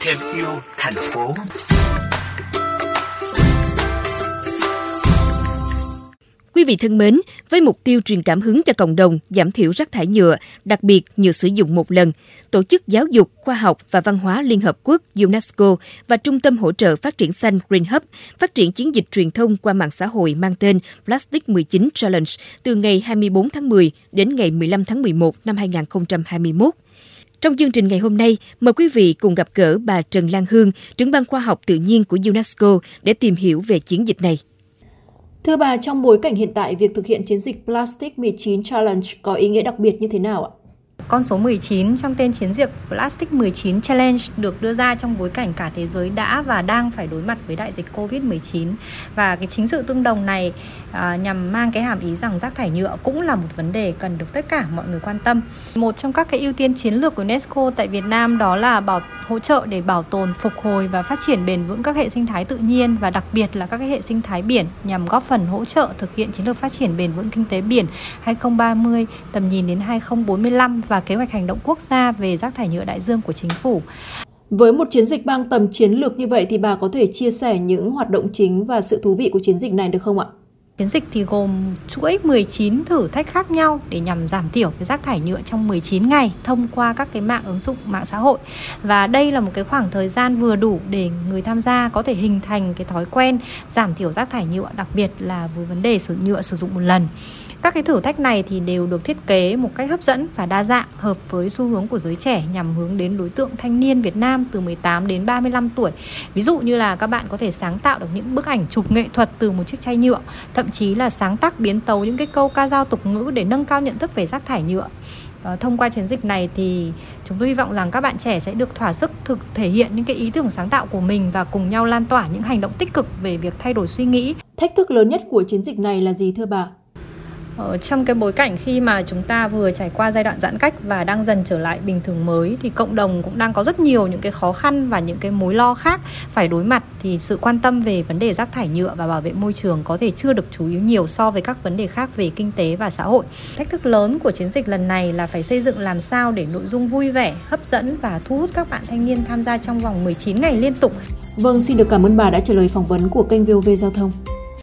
Thêm yêu thành phố. Quý vị thân mến, với mục tiêu truyền cảm hứng cho cộng đồng giảm thiểu rác thải nhựa, đặc biệt nhựa sử dụng một lần, Tổ chức Giáo dục, Khoa học và Văn hóa Liên Hợp Quốc UNESCO và Trung tâm Hỗ trợ Phát triển Xanh Green Hub phát triển chiến dịch truyền thông qua mạng xã hội mang tên Plastic 19 Challenge từ ngày 24 tháng 10 đến ngày 15 tháng 11 năm 2021. Trong chương trình ngày hôm nay, mời quý vị cùng gặp gỡ bà Trần Lan Hương, trưởng ban khoa học tự nhiên của UNESCO để tìm hiểu về chiến dịch này. Thưa bà, trong bối cảnh hiện tại, việc thực hiện chiến dịch Plastic 19 Challenge có ý nghĩa đặc biệt như thế nào ạ? Con số 19 trong tên chiến dịch Plastic 19 Challenge được đưa ra trong bối cảnh cả thế giới đã và đang phải đối mặt với đại dịch Covid-19 và cái chính sự tương đồng này à, nhằm mang cái hàm ý rằng rác thải nhựa cũng là một vấn đề cần được tất cả mọi người quan tâm. Một trong các cái ưu tiên chiến lược của UNESCO tại Việt Nam đó là bảo hỗ trợ để bảo tồn, phục hồi và phát triển bền vững các hệ sinh thái tự nhiên và đặc biệt là các cái hệ sinh thái biển nhằm góp phần hỗ trợ thực hiện chiến lược phát triển bền vững kinh tế biển 2030 tầm nhìn đến 2045 và kế hoạch hành động quốc gia về rác thải nhựa đại dương của chính phủ. Với một chiến dịch mang tầm chiến lược như vậy thì bà có thể chia sẻ những hoạt động chính và sự thú vị của chiến dịch này được không ạ? Chiến dịch thì gồm chuỗi 19 thử thách khác nhau để nhằm giảm thiểu cái rác thải nhựa trong 19 ngày thông qua các cái mạng ứng dụng mạng xã hội. Và đây là một cái khoảng thời gian vừa đủ để người tham gia có thể hình thành cái thói quen giảm thiểu rác thải nhựa, đặc biệt là với vấn đề sử nhựa sử dụng một lần. Các cái thử thách này thì đều được thiết kế một cách hấp dẫn và đa dạng, hợp với xu hướng của giới trẻ nhằm hướng đến đối tượng thanh niên Việt Nam từ 18 đến 35 tuổi. Ví dụ như là các bạn có thể sáng tạo được những bức ảnh chụp nghệ thuật từ một chiếc chai nhựa, thậm chí là sáng tác biến tấu những cái câu ca dao tục ngữ để nâng cao nhận thức về rác thải nhựa. À, thông qua chiến dịch này thì chúng tôi hy vọng rằng các bạn trẻ sẽ được thỏa sức thực thể hiện những cái ý tưởng sáng tạo của mình và cùng nhau lan tỏa những hành động tích cực về việc thay đổi suy nghĩ. Thách thức lớn nhất của chiến dịch này là gì thưa bà? Ờ, trong cái bối cảnh khi mà chúng ta vừa trải qua giai đoạn giãn cách và đang dần trở lại bình thường mới thì cộng đồng cũng đang có rất nhiều những cái khó khăn và những cái mối lo khác phải đối mặt thì sự quan tâm về vấn đề rác thải nhựa và bảo vệ môi trường có thể chưa được chú ý nhiều so với các vấn đề khác về kinh tế và xã hội. Thách thức lớn của chiến dịch lần này là phải xây dựng làm sao để nội dung vui vẻ, hấp dẫn và thu hút các bạn thanh niên tham gia trong vòng 19 ngày liên tục. Vâng, xin được cảm ơn bà đã trả lời phỏng vấn của kênh VOV Giao thông.